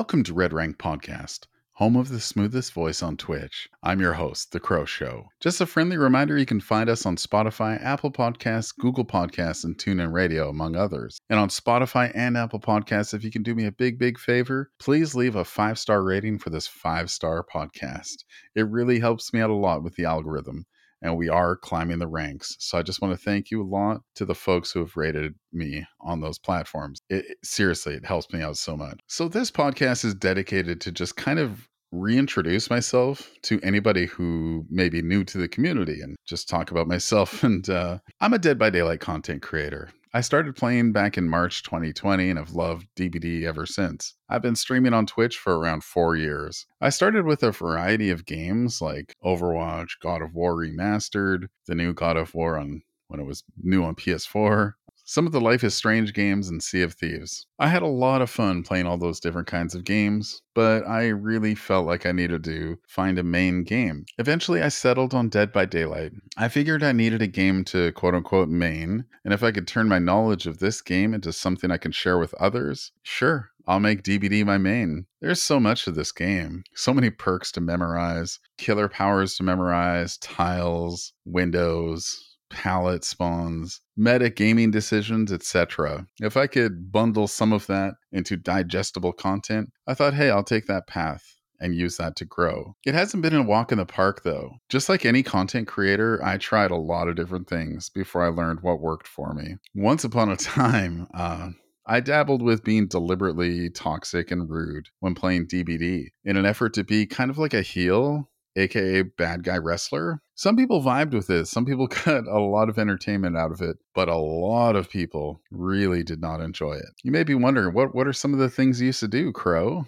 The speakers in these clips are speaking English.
Welcome to Red Rank Podcast, home of the smoothest voice on Twitch. I'm your host, The Crow Show. Just a friendly reminder you can find us on Spotify, Apple Podcasts, Google Podcasts, and TuneIn Radio, among others. And on Spotify and Apple Podcasts, if you can do me a big, big favor, please leave a five star rating for this five star podcast. It really helps me out a lot with the algorithm and we are climbing the ranks. So I just want to thank you a lot to the folks who have rated me on those platforms. It, it, seriously, it helps me out so much. So this podcast is dedicated to just kind of reintroduce myself to anybody who may be new to the community and just talk about myself. And uh, I'm a Dead by Daylight content creator. I started playing back in March 2020 and have loved DBD ever since. I've been streaming on Twitch for around four years. I started with a variety of games like Overwatch, God of War Remastered, the new God of War on when it was new on PS4, some of the Life is Strange games, and Sea of Thieves. I had a lot of fun playing all those different kinds of games, but I really felt like I needed to find a main game. Eventually, I settled on Dead by Daylight. I figured I needed a game to quote unquote main, and if I could turn my knowledge of this game into something I can share with others, sure, I'll make DBD my main. There's so much to this game. So many perks to memorize, killer powers to memorize, tiles, windows, pallet spawns, meta gaming decisions, etc. If I could bundle some of that into digestible content, I thought, hey, I'll take that path and use that to grow. It hasn't been a walk in the park though. Just like any content creator, I tried a lot of different things before I learned what worked for me. Once upon a time, uh, I dabbled with being deliberately toxic and rude when playing DBD in an effort to be kind of like a heel, aka bad guy wrestler, some people vibed with it. Some people got a lot of entertainment out of it, but a lot of people really did not enjoy it. You may be wondering, what, what are some of the things you used to do, Crow?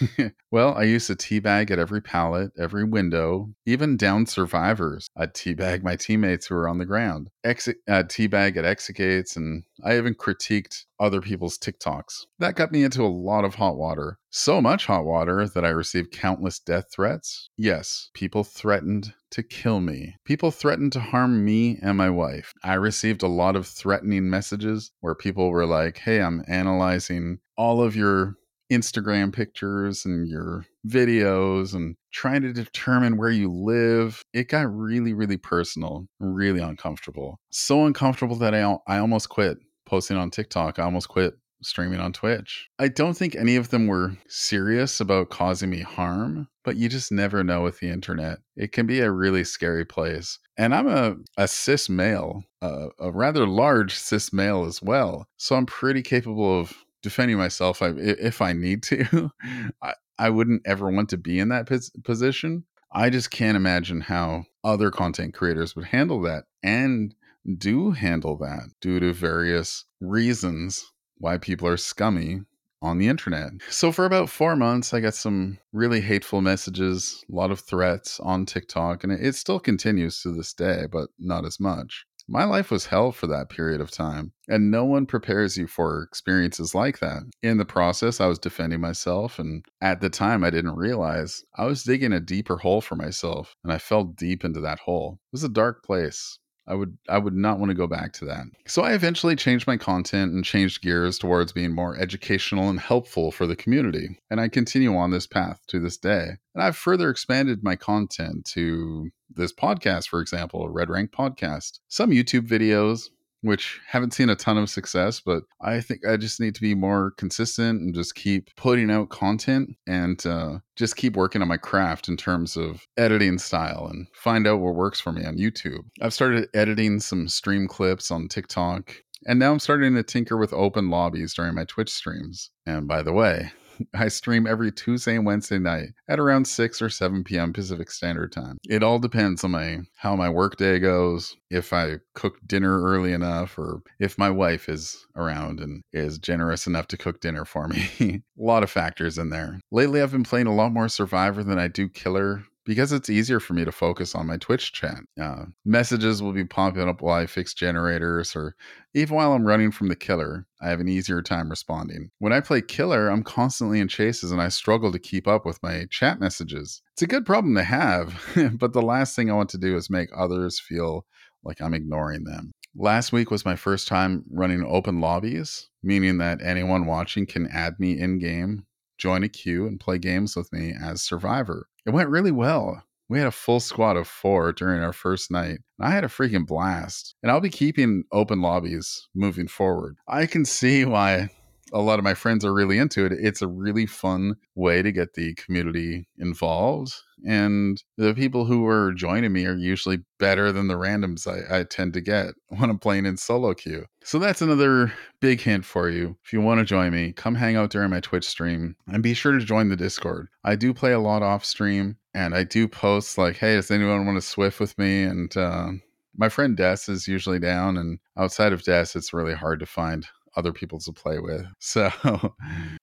well, I used to teabag at every pallet, every window, even down survivors. I'd teabag my teammates who were on the ground, Ex- uh, teabag at exit gates, and I even critiqued other people's TikToks. That got me into a lot of hot water. So much hot water that I received countless death threats. Yes, people threatened to kill me. People threatened to harm me and my wife. I received a lot of threatening messages where people were like, hey, I'm analyzing all of your Instagram pictures and your videos and trying to determine where you live. It got really, really personal, really uncomfortable. So uncomfortable that I, I almost quit posting on TikTok. I almost quit streaming on Twitch. I don't think any of them were serious about causing me harm, but you just never know with the internet. It can be a really scary place. And I'm a, a cis male, uh, a rather large cis male as well. So I'm pretty capable of defending myself if I need to. I, I wouldn't ever want to be in that position. I just can't imagine how other content creators would handle that and do handle that due to various reasons why people are scummy on the internet. So for about four months, I got some really hateful messages, a lot of threats on TikTok, and it still continues to this day, but not as much. My life was hell for that period of time, and no one prepares you for experiences like that. In the process, I was defending myself, and at the time, I didn't realize I was digging a deeper hole for myself, and I fell deep into that hole. It was a dark place. I would I would not want to go back to that. So I eventually changed my content and changed gears towards being more educational and helpful for the community. And I continue on this path to this day. And I've further expanded my content to this podcast, for example, Red Rank podcast, some YouTube videos, which haven't seen a ton of success, but I think I just need to be more consistent and just keep putting out content and uh, just keep working on my craft in terms of editing style and find out what works for me on YouTube. I've started editing some stream clips on TikTok. And now I'm starting to tinker with open lobbies during my Twitch streams. And by the way, I stream every Tuesday and Wednesday night at around 6 or 7 p.m. Pacific Standard Time. It all depends on my how my workday goes, if I cook dinner early enough or if my wife is around and is generous enough to cook dinner for me. a lot of factors in there. Lately I've been playing a lot more Survivor than I do Killer because it's easier for me to focus on my Twitch chat. Uh, messages will be popping up while I fix generators, or even while I'm running from the killer. I have an easier time responding. When I play killer, I'm constantly in chases and I struggle to keep up with my chat messages. It's a good problem to have, but the last thing I want to do is make others feel like I'm ignoring them. Last week was my first time running open lobbies, meaning that anyone watching can add me in game join a queue and play games with me as Survivor. It went really well. We had a full squad of four during our first night. I had a freaking blast. And I'll be keeping open lobbies moving forward. I can see why a lot of my friends are really into it. It's a really fun way to get the community involved. And the people who are joining me are usually better than the randoms I, I tend to get when I'm playing in solo queue. So that's another big hint for you. If you want to join me, come hang out during my Twitch stream and be sure to join the Discord. I do play a lot off stream and I do post like, hey, does anyone want to SWF with me? And uh, my friend Des is usually down, and outside of Des, it's really hard to find other people to play with. So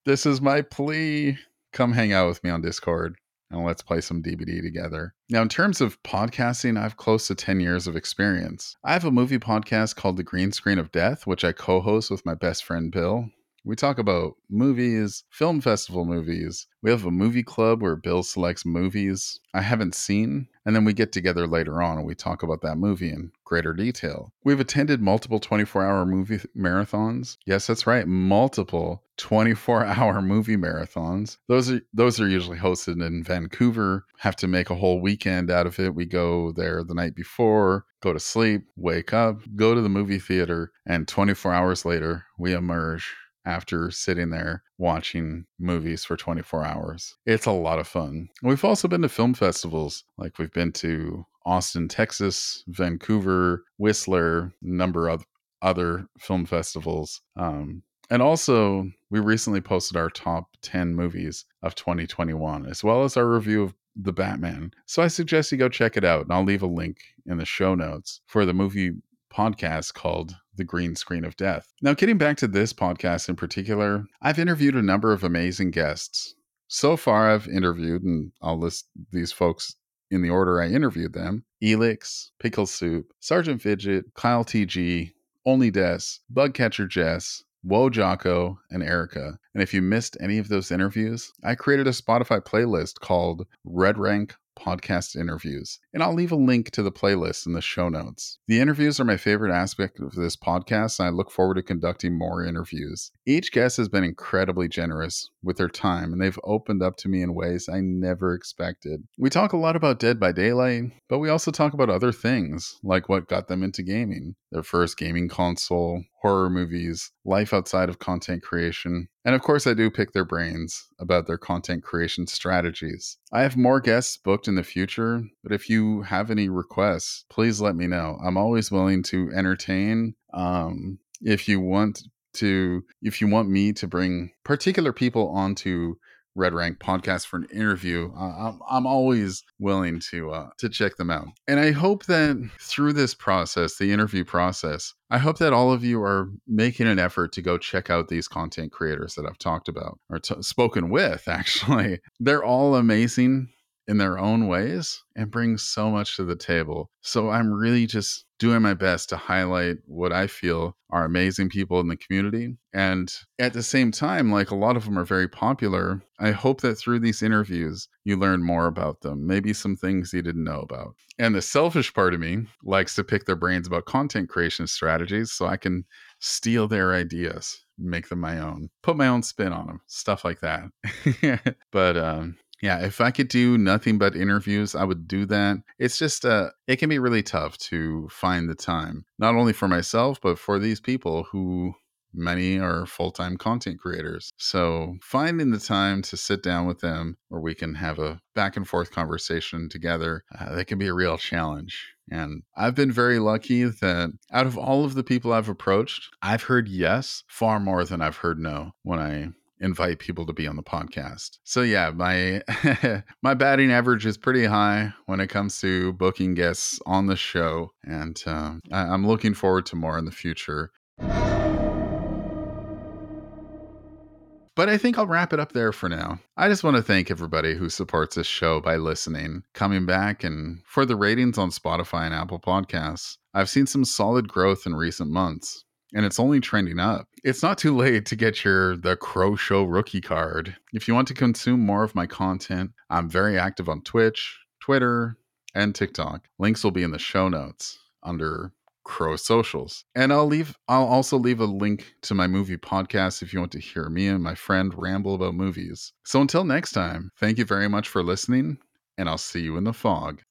this is my plea. Come hang out with me on Discord and let's play some DBD together. Now, in terms of podcasting, I have close to 10 years of experience. I have a movie podcast called The Green Screen of Death, which I co host with my best friend Bill. We talk about movies, film festival movies. We have a movie club where Bill selects movies I haven't seen, and then we get together later on and we talk about that movie in greater detail. We've attended multiple 24 hour movie marathons. Yes, that's right, multiple 24 hour movie marathons. Those are those are usually hosted in Vancouver. Have to make a whole weekend out of it. We go there the night before, go to sleep, wake up, go to the movie theater, and 24 hours later we emerge after sitting there watching movies for 24 hours. It's a lot of fun. We've also been to film festivals, like we've been to Austin, Texas, Vancouver, Whistler, number of other film festivals. Um, and also, we recently posted our top 10 movies of 2021, as well as our review of The Batman. So I suggest you go check it out, and I'll leave a link in the show notes for the movie podcast called The Green Screen of Death. Now, getting back to this podcast in particular, I've interviewed a number of amazing guests. So far, I've interviewed, and I'll list these folks in the order I interviewed them Elix, Pickle Soup, Sergeant Fidget, Kyle TG, Only Des, Bugcatcher Jess, Woe Jocko, and Erica. And if you missed any of those interviews, I created a Spotify playlist called Red Rank podcast interviews, and I'll leave a link to the playlist in the show notes. The interviews are my favorite aspect of this podcast, and I look forward to conducting more interviews. Each guest has been incredibly generous with their time, and they've opened up to me in ways I never expected. We talk a lot about Dead by Daylight, but we also talk about other things, like what got them into gaming, their first gaming console, horror movies, life outside of content creation, and of course, I do pick their brains about their content creation strategies. I have more guests booked in the future, but if you have any requests, please let me know. I'm always willing to entertain. Um, if you want to, if you want me to bring particular people onto Red Rank podcast for an interview, uh, I'm, I'm always willing to uh, to check them out. And I hope that through this process, the interview process, I hope that all of you are making an effort to go check out these content creators that I've talked about or t- spoken with. Actually, they're all amazing in their own ways and bring so much to the table. So I'm really just doing my best to highlight what I feel are amazing people in the community. And at the same time, like a lot of them are very popular, I hope that through these interviews, you learn more about them, maybe some things you didn't know about. And the selfish part of me likes to pick their brains about content creation strategies so I can steal their ideas make them my own put my own spin on them stuff like that but um yeah, if I could do nothing but interviews, I would do that. It's just uh it can be really tough to find the time, not only for myself, but for these people who many are full-time content creators. So, finding the time to sit down with them where we can have a back and forth conversation together, uh, that can be a real challenge. And I've been very lucky that out of all of the people I've approached, I've heard yes far more than I've heard no when I invite people to be on the podcast. So yeah, my my batting average is pretty high when it comes to booking guests on the show, and um, I, am looking forward to more in the future. But I think I'll wrap it up there for now. I just want to thank everybody who supports this show by listening, coming back, and for the ratings on Spotify and Apple Podcasts. I've seen some solid growth in recent months and it's only trending up. It's not too late to get your The Crow Show rookie card. If you want to consume more of my content, I'm very active on Twitch, Twitter, and TikTok. Links will be in the show notes under Crow Socials. And I'll leave I'll also leave a link to my movie podcast if you want to hear me and my friend ramble about movies. So until next time, thank you very much for listening, and I'll see you in the fog.